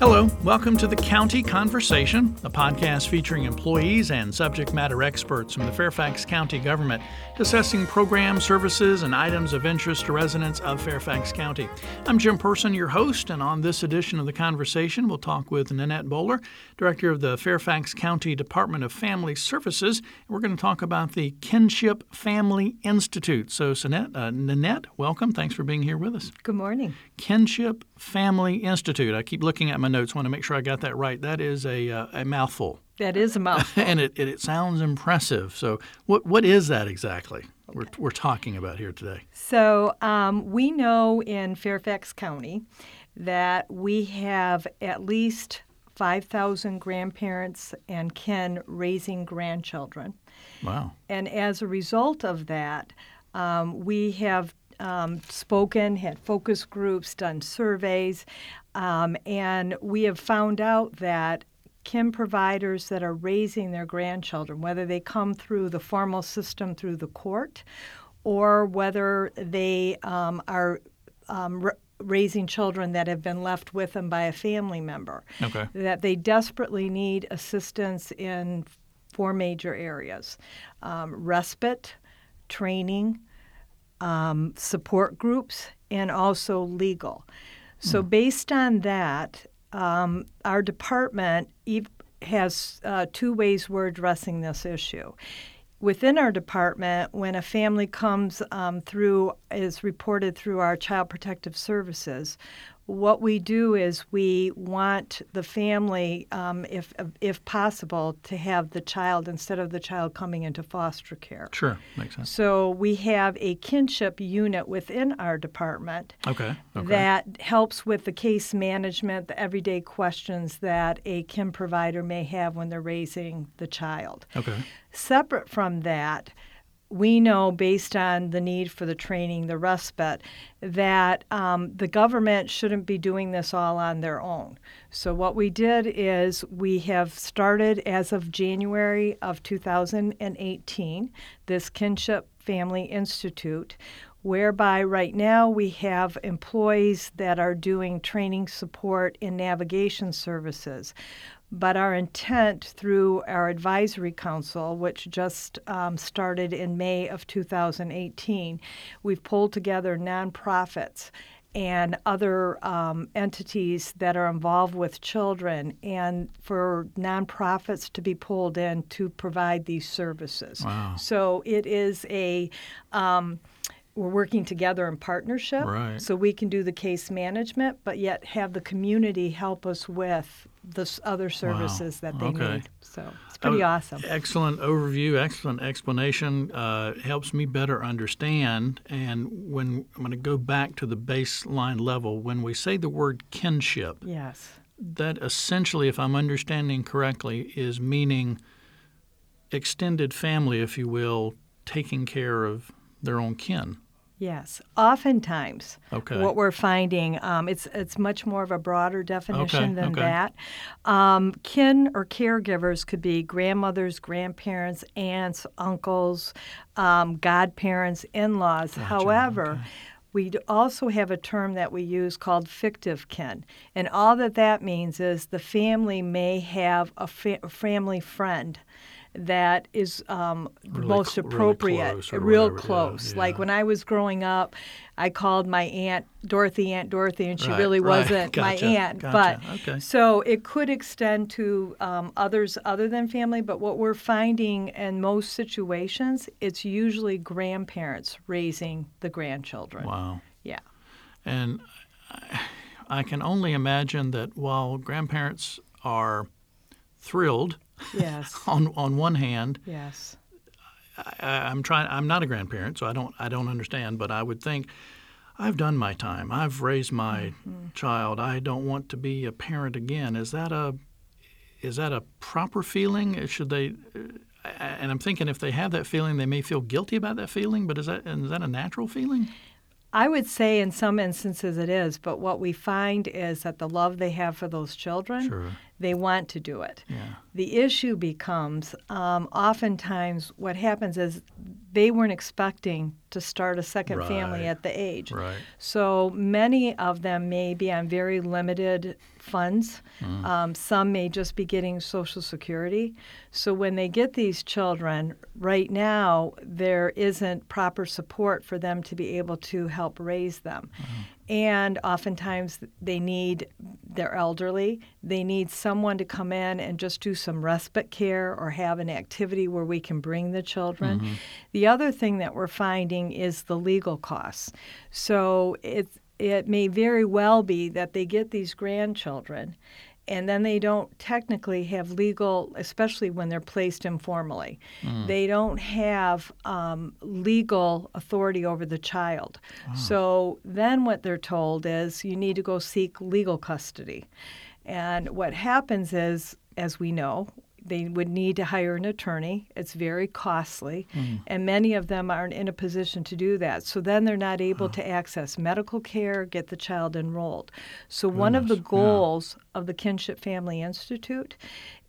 Hello, welcome to the County Conversation, a podcast featuring employees and subject matter experts from the Fairfax County government discussing programs, services, and items of interest to residents of Fairfax County. I'm Jim Person, your host, and on this edition of the conversation, we'll talk with Nanette Bowler, Director of the Fairfax County Department of Family Services. And we're going to talk about the Kinship Family Institute. So, Nanette, uh, Nanette, welcome. Thanks for being here with us. Good morning. Kinship Family Institute. I keep looking at my notes, want to make sure I got that right. That is a, uh, a mouthful. That is a mouthful. and it, it, it, sounds impressive. So, what, what is that exactly okay. we're, we're talking about here today? So, um, we know in Fairfax County that we have at least 5,000 grandparents and kin raising grandchildren. Wow. And as a result of that, um, we have um, spoken, had focus groups, done surveys, um, and we have found out that kin providers that are raising their grandchildren, whether they come through the formal system through the court or whether they um, are um, r- raising children that have been left with them by a family member, okay. that they desperately need assistance in four major areas um, respite, training, um, support groups, and also legal. So, mm. based on that, um, our department has uh, two ways we're addressing this issue. Within our department, when a family comes um, through, is reported through our Child Protective Services, what we do is we want the family, um, if if possible, to have the child instead of the child coming into foster care. Sure, makes sense. So we have a kinship unit within our department. Okay. okay. That helps with the case management, the everyday questions that a kin provider may have when they're raising the child. Okay. Separate from that we know based on the need for the training, the respite, that um, the government shouldn't be doing this all on their own. So, what we did is we have started as of January of 2018 this Kinship Family Institute, whereby right now we have employees that are doing training support and navigation services. But our intent through our advisory council, which just um, started in May of 2018, we've pulled together nonprofits and other um, entities that are involved with children, and for nonprofits to be pulled in to provide these services. Wow. So it is a um, we're working together in partnership right. so we can do the case management but yet have the community help us with the other services wow. that they okay. need so it's pretty awesome excellent overview excellent explanation uh, helps me better understand and when i'm going to go back to the baseline level when we say the word kinship yes that essentially if i'm understanding correctly is meaning extended family if you will taking care of their own kin. Yes, oftentimes okay. what we're finding um, it's it's much more of a broader definition okay. than okay. that. Um, kin or caregivers could be grandmothers, grandparents, aunts, uncles, um, godparents, in-laws. Gotcha. However. We also have a term that we use called fictive kin. And all that that means is the family may have a fa- family friend that is um, really most cl- appropriate, really close. real whatever. close. Yeah, yeah. Like when I was growing up, I called my aunt Dorothy Aunt Dorothy, and she right, really right. wasn't gotcha. my aunt. Gotcha. But okay. so it could extend to um, others other than family. But what we're finding in most situations, it's usually grandparents raising the grandchildren. Wow. Yeah. And I can only imagine that while grandparents are thrilled Yes. on on one hand, yes. I, am trying. I'm not a grandparent, so I don't I don't understand. But I would think I've done my time. I've raised my mm-hmm. child. I don't want to be a parent again. Is that a is that a proper feeling? Should they? And I'm thinking if they have that feeling, they may feel guilty about that feeling. But is that is that a natural feeling? I would say in some instances it is, but what we find is that the love they have for those children, sure. they want to do it. Yeah. The issue becomes um, oftentimes what happens is they weren't expecting to start a second family at the age. Right. So many of them may be on very limited funds. Mm. Um, some may just be getting Social Security. So when they get these children, right now, there isn't proper support for them to be able to help raise them. And oftentimes they need, they're elderly, they need someone to come in and just do some respite care or have an activity where we can bring the children. Mm-hmm. The other thing that we're finding is the legal costs. So it's, it may very well be that they get these grandchildren and then they don't technically have legal, especially when they're placed informally. They don't have um, legal authority over the child. So then what they're told is you need to go seek legal custody. And what happens is, as we know, they would need to hire an attorney. It's very costly, hmm. and many of them aren't in a position to do that. So then they're not able to access medical care, get the child enrolled. So, one of the Goodness, yeah. goals of the Kinship Family Institute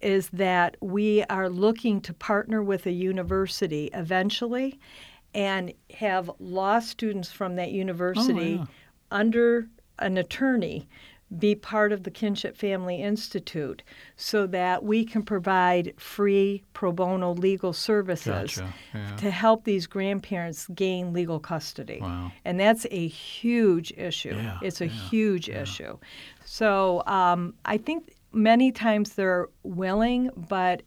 is that we are looking to partner with a university eventually and have law students from that oh, university yeah. under an attorney be part of the Kinship Family Institute so that we can provide free pro bono legal services Gotcha. Yeah. to help these grandparents gain legal custody. Wow. And that's a huge issue. Yeah, it's a yeah, huge issue. So um, I think many times they're willing, but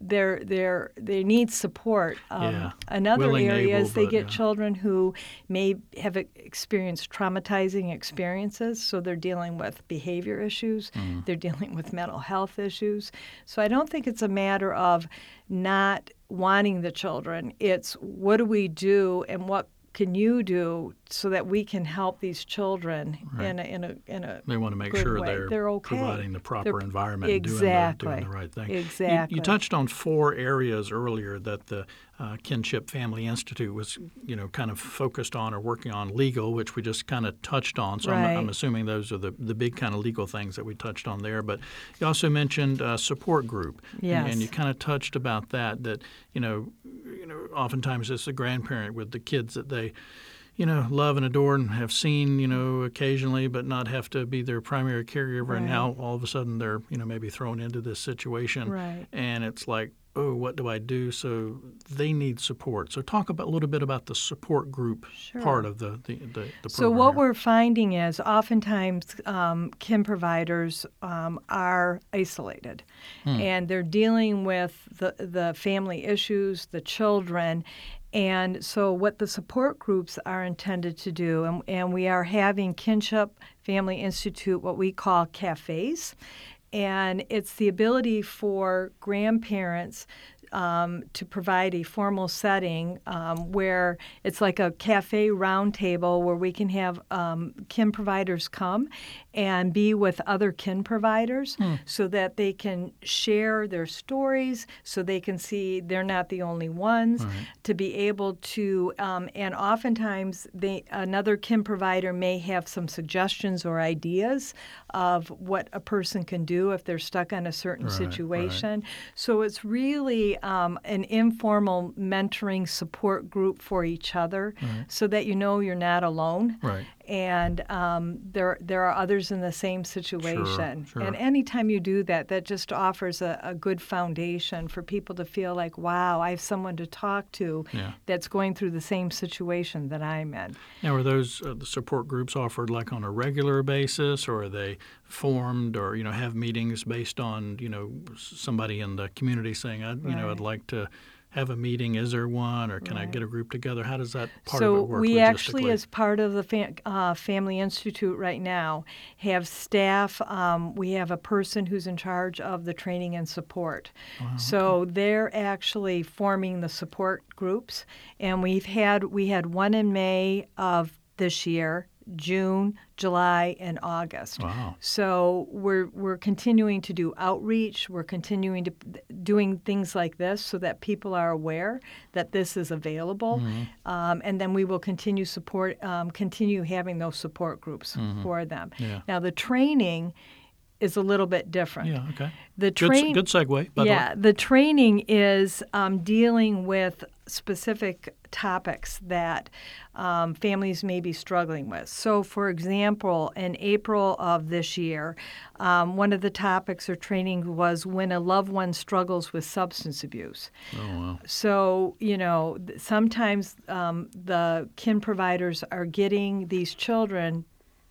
they're they're they need support. Um, Yeah. Another Willing, area able, is they but, get yeah. children who may have experienced traumatizing experiences, so they're dealing with behavior issues, Mm. they're dealing with mental health issues. So I don't think it's a matter of not wanting the children. It's what do we do and what can you do so that we can help these children in a in a in a They want to make sure way. they're, They're okay. providing the proper They're- environment and doing the, Exactly. doing the right thing. You- You, touched on four areas earlier that the uh, Kinship Family Institute was, you know, kind of focused on or working on legal, which we just kind of touched on. So I'm, I'm assuming those are the, the big kind of legal things that we touched on there. But you also mentioned uh, support group. And- And, you kind of touched about that, that, you know, you know, oftentimes it's a grandparent with the kids that they you know, love and adore and have seen, you know, occasionally, but not have to be their primary caregiver. And now all of a sudden they're, you know, maybe thrown into this situation. Right. And it's like, oh, what do I do? So they need support. So talk about a little bit about the support group Sure. part of the the, the, the So what here. we're finding is oftentimes um, kin providers um, are isolated, and they're dealing with the the family issues, the children. And so, what the support groups are intended to do, and, and we are having Kinship Family Institute, what we call cafes, and it's the ability for grandparents um, to provide a formal setting um, where it's like a cafe roundtable where we can have um, kin providers come and be with other kin providers so that they can share their stories, so they can see they're not the only ones, to be able to, um, and oftentimes they another kin provider may have some suggestions or ideas of what a person can do if they're stuck on a certain Right, right. situation. So it's really um, an informal mentoring support group for each other, so that you know you're not alone. Right. And um, there, there are others in the same situation. sure. And anytime you do that, that just offers a, a good foundation for people to feel like, wow, I have someone to talk to Yeah. that's going through the same situation that I'm in. Now, are those uh, the support groups offered like on a regular basis, or are they formed, or you know, have meetings based on you know somebody in the community saying, I, you know, I'd like to have a meeting. Is there one, or can I get a group together? How does that part so of it work? So we actually, as part of the fam- uh, Family Institute right now, have staff. Um, we have a person who's in charge of the training and support. So they're actually forming the support groups, and we've had we had one in May of this year. June, July, and August. Wow. So we're we're continuing to do outreach. We're continuing to doing things like this so that people are aware that this is available, um, and then we will continue support um, continue having those support groups for them. Yeah. Now the training is a little bit different. Yeah. Okay. The Good, train, good segue. Yeah, the training is um, dealing with specific topics that um, families may be struggling with. So, for example, in April of this year, um, one of the topics or training was when a loved one struggles with substance abuse. Oh, wow. So, you know, sometimes um, the kin providers are getting these children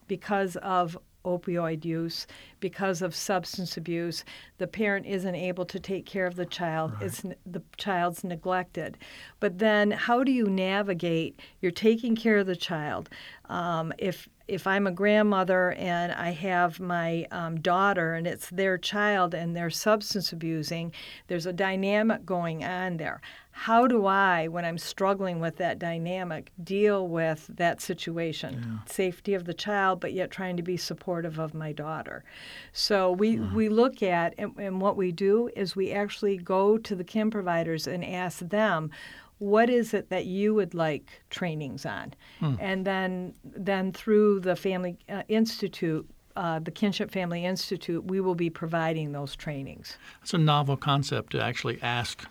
because of opioid use, because of substance abuse, the parent isn't able to take care of the child. Right. It's the child's neglected. But then, how do you navigate? You're taking care of the child. Um, if if I'm a grandmother and I have my um, daughter and it's their child and they're substance abusing, there's a dynamic going on there. How do I, when I'm struggling with that dynamic, deal with that situation? Yeah. Safety of the child, but yet trying to be supportive of my daughter. So we, we look at, and, and what we do is we actually go to the kin providers and ask them, what is it that you would like trainings on? And then then through the family uh, institute uh, the kinship family institute we will be providing those trainings. It's a novel concept to actually ask,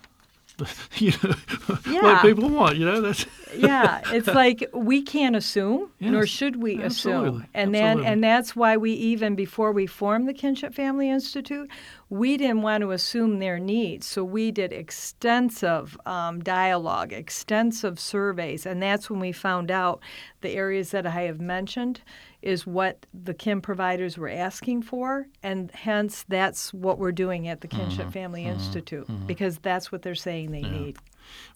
you know, Yeah. what people want. You know, that's yeah it's like we can't assume nor should we absolutely, assume and then and that's why we even before we formed the kinship family institute we didn't want to assume their needs so we did extensive um, dialogue extensive surveys and that's when we found out the areas that i have mentioned is what the kin providers were asking for and hence that's what we're doing at the kinship Mm-hmm. family institute because that's what they're saying they need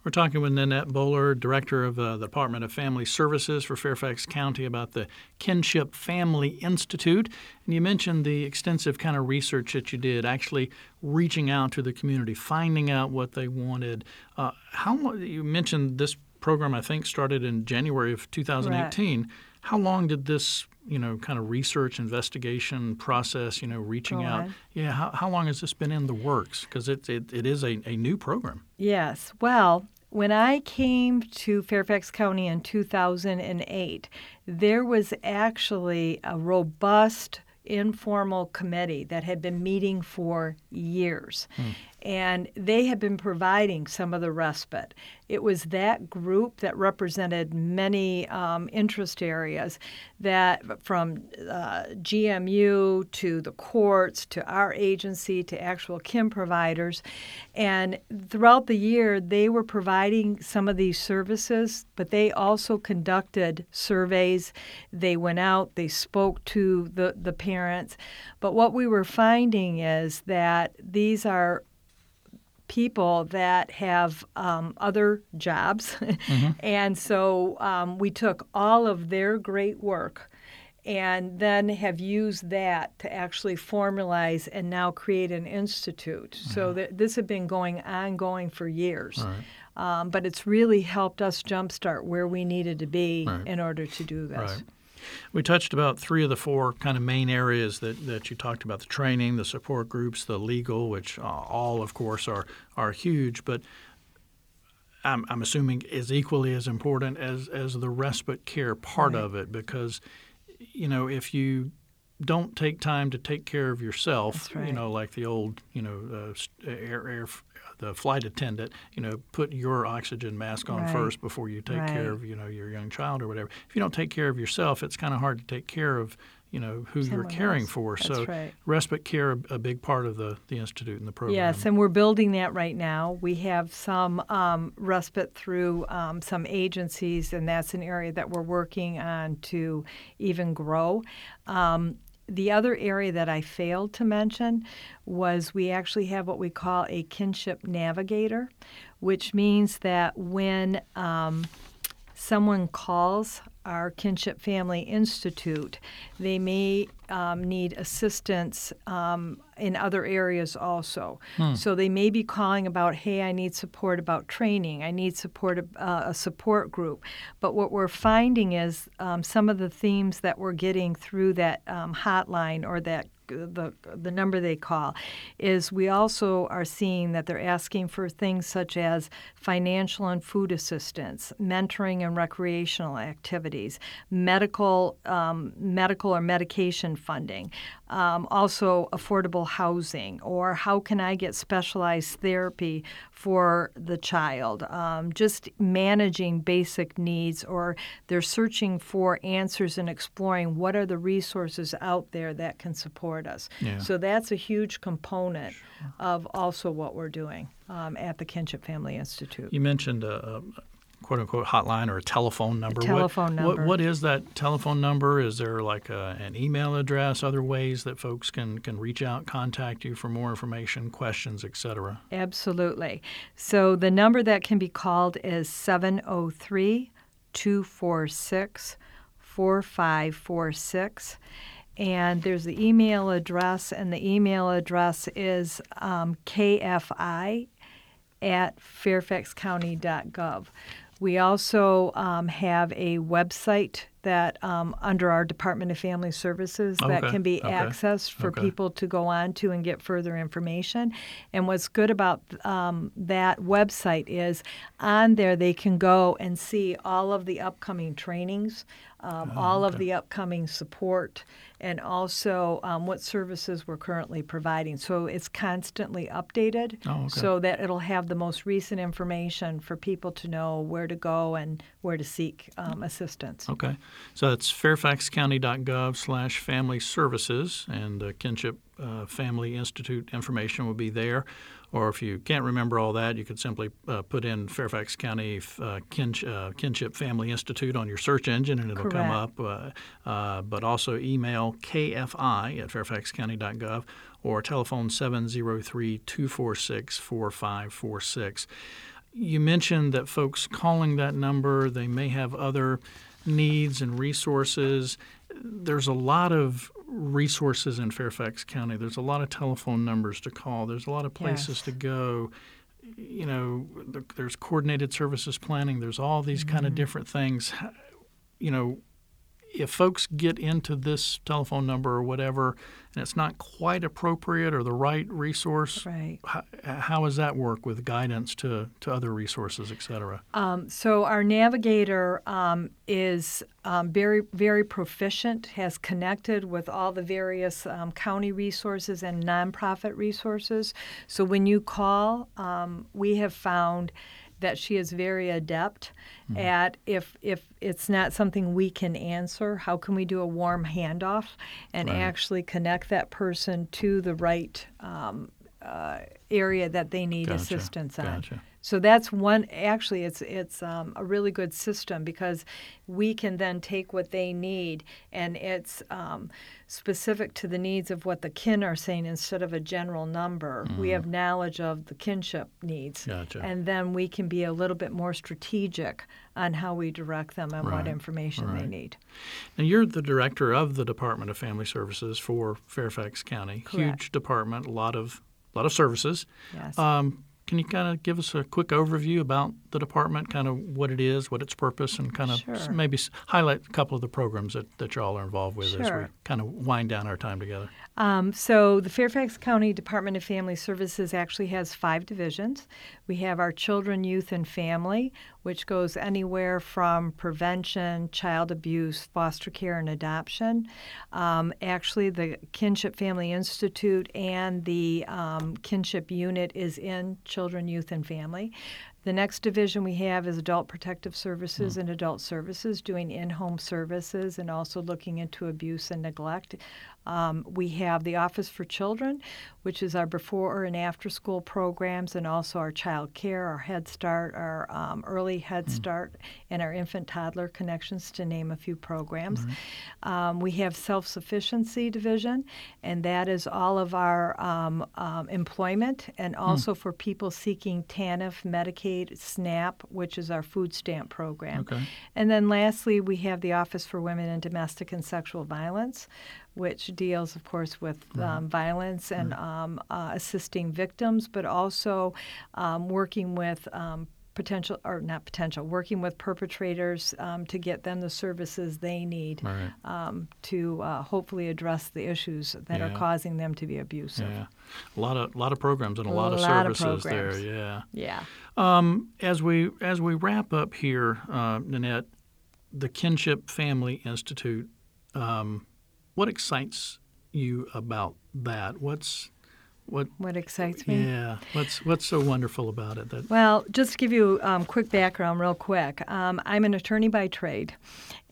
We're talking with Nanette Bowler, Director of uh, the Department of Family Services for Fairfax County, about the Kinship Family Institute. And you mentioned the extensive kind of research that you did, actually reaching out to the community, finding out what they wanted. Uh, how you mentioned this program, I think, started in January of 2018. How long did this, you know, kind of research investigation process, you know, reaching out? Yeah, how, how long has this been in the works? Because it, it, it is a, a new program. Yes. Well, when I came to Fairfax County in 2008, there was actually a robust informal committee that had been meeting for years. Hmm. And they had been providing some of the respite. It was that group that represented many um, interest areas that, from uh, GMU to the courts to our agency to actual kin providers. And throughout the year, they were providing some of these services, but they also conducted surveys. They went out, they spoke to the, the parents. But what we were finding is that these are people that have um, other jobs. and so um, we took all of their great work and then have used that to actually formalize and now create an institute. So th- this had been going ongoing for years. Um, but it's really helped us jumpstart where we needed to be Right. in order to do this. Right. We touched about three of the four kind of main areas that, that you talked about the training, the support groups, the legal, which uh, all, of course, are, are huge, but I'm, I'm assuming is equally as important as, as the respite care part Right. of it because, you know, if you don't take time to take care of yourself, That's you know, like the old, you know, uh, air, air, the flight attendant, you know, put your oxygen mask on Right. first before you take care of, you know, your young child or whatever. If you don't take care of yourself, it's kind of hard to take care of, you know, who you're caring else. for. That's so right. respite care, a big part of the, the institute and the program. Yes, and we're building that right now. We have some um, respite through um, some agencies, and that's an area that we're working on to even grow. Um, the other area that I failed to mention was we actually have what we call a kinship navigator, which means that when um, someone calls our Kinship Family Institute, they may um, need assistance um, in other areas also. So they may be calling about, hey, I need support about training, I need support, uh, a support group. But what we're finding is um, some of the themes that we're getting through that um, hotline or that the the number they call is we also are seeing that they're asking for things such as financial and food assistance, mentoring and recreational activities. medical, um, medical or medication funding, um, also affordable housing, or how can I get specialized therapy for the child? Um, just managing basic needs, or they're searching for answers and exploring what are the resources out there that can support us. Yeah. So that's a huge component of also what we're doing um, at the Kinship Family Institute. You mentioned a quote unquote hotline or a telephone number. telephone what, number. What, what is that telephone number? Is there like a, an email address, other ways that folks can, can reach out, contact you for more information, questions, etc.? Absolutely. So the number that can be called is 703 246 4546. And there's the email address, and the email address is um, kfi at fairfaxcounty.gov. We also um, have a website that um, under our Department of Family Services that Okay, can be okay, accessed for okay. people to go on to and get further information. And what's good about um, that website is on there they can go and see all of the upcoming trainings, um, Oh, all of the upcoming support, and also um, what services we're currently providing. So it's constantly updated Oh, so that it'll have the most recent information for people to know where to go and where to seek um, assistance. Okay. So that's fairfaxcounty.gov slash family services, and the Kinship uh, Family Institute information will be there. Or if you can't remember all that, you could simply uh, put in Fairfax County uh, Kinsh, uh, Kinship Family Institute on your search engine and it'll come up. Uh, uh, but also email kfi at fairfaxcounty.gov or telephone 703 246 4546 you mentioned that folks calling that number they may have other needs and resources. There's a lot of resources in fairfax county. There's a lot of telephone numbers to call. There's a lot of places Yes. to go. You know there's coordinated services planning. There's all these kind of mm-hmm. different things. You know if folks get into this telephone number or whatever and it's not quite appropriate or the right resource Right. how, how does that work with guidance to, to other resources, et cetera? Um, so our navigator um, is um, very, very proficient, has connected with all the various um, county resources and nonprofit resources. So when you call, um, we have found that she is very adept at if if it's not something we can answer, how can we do a warm handoff and Right. actually connect that person to the right um, uh, area that they need Gotcha, assistance on. gotcha. So that's one. Actually, it's it's um, a really good system because we can then take what they need, and it's um, specific to the needs of what the kin are saying instead of a general number. We have knowledge of the kinship needs, Mm-hmm. Gotcha. and then we can be a little bit more strategic on how we direct them and Right, what information they need. And you're the director of the Department of Family Services for Fairfax County. Correct. Huge department, a lot of a lot of services. Yes. Um, can you kind of give us a quick overview about the department, kind of what it is, what its purpose, and kind of Sure. maybe highlight a couple of the programs that, that y'all are involved with as we kind of wind down our time together? Um, so the Fairfax County Department of Family Services actually has five divisions. We have our Children, Youth, and Family, which goes anywhere from prevention, child abuse, foster care, and adoption. Um, actually, the Kinship Family Institute and the um, Kinship Unit is in Children, Youth, and Family. The next division we have is Adult Protective Services hmm. and Adult Services, doing in home services and also looking into abuse and neglect. Um, we have the Office for Children, which is our before and after school programs, and also our child care, our Head Start, our um, early Head Start, and our infant toddler connections, to name a few programs. Um, we have Self Sufficiency Division, and that is all of our um, um, employment and also for people seeking TANF, Medicaid, SNAP, which is our food stamp program. Okay. And then lastly, we have the Office for Women in Domestic and Sexual Violence, which deals, of course, with um, violence and um, uh, assisting victims, but also um, working with um, potential, or not potential, working with perpetrators um, to get them the services they need Right. um, to uh, hopefully address the issues that are causing them to be abusive. Yeah, a lot of lot of programs and a lot of lot of services there. programs. Yeah. Yeah. Um, as we as we wrap up here, uh, Nanette, the Kinship Family Institute. What excites you about that? What's what what excites me? Yeah, what's what's so wonderful about it? That well, just to give you um, quick background, real quick. Um, I'm an attorney by trade,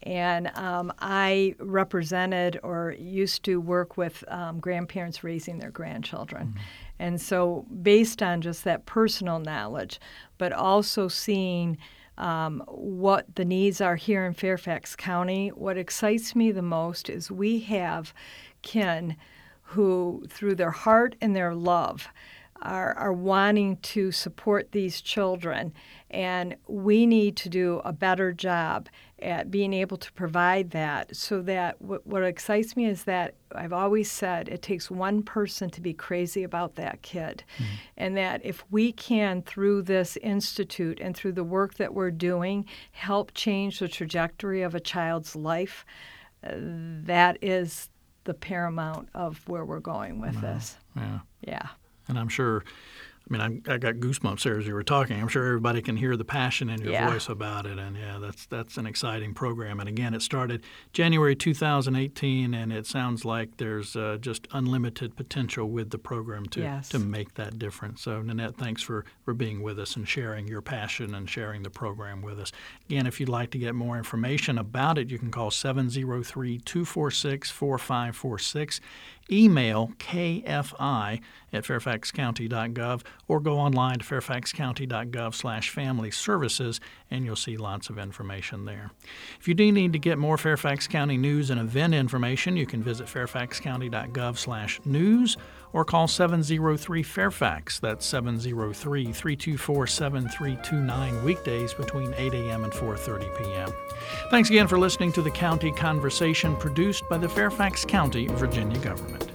and um, I represented or used to work with um, grandparents raising their grandchildren. Mm-hmm. And so, based on just that personal knowledge, but also seeing um, what the needs are here in Fairfax County, what excites me the most is we have kin who, through their heart and their love, are, are wanting to support these children. And we need to do a better job at being able to provide that so that what, what excites me is that I've always said it takes one person to be crazy about that kid. Mm-hmm. And that if we can, through this institute and through the work that we're doing, help change the trajectory of a child's life, uh, that is the paramount of where we're going with wow. this. Yeah. Yeah. And I'm sure I mean, I'm, i got goosebumps there as you were talking. I'm sure everybody can hear the passion in your yeah. voice about it, and yeah, that's that's an exciting program. And again, it started January 2018, and it sounds like there's uh, just unlimited potential with the program to yes. to make that difference. So, Nanette, thanks for for being with us and sharing your passion and sharing the program with us. Again, if you'd like to get more information about it, you can call 703 246 4546 email kfi at fairfaxcounty.gov or go online to fairfaxcounty.gov slash family services and you'll see lots of information there. If you do need to get more Fairfax County news and event information, you can visit fairfaxcounty.gov slash news or call 703 Fairfax. That's 703 324 7329 weekdays between 8 a.m. and 4.30 p.m. Thanks again for listening to the County Conversation produced by the Fairfax County, Virginia government.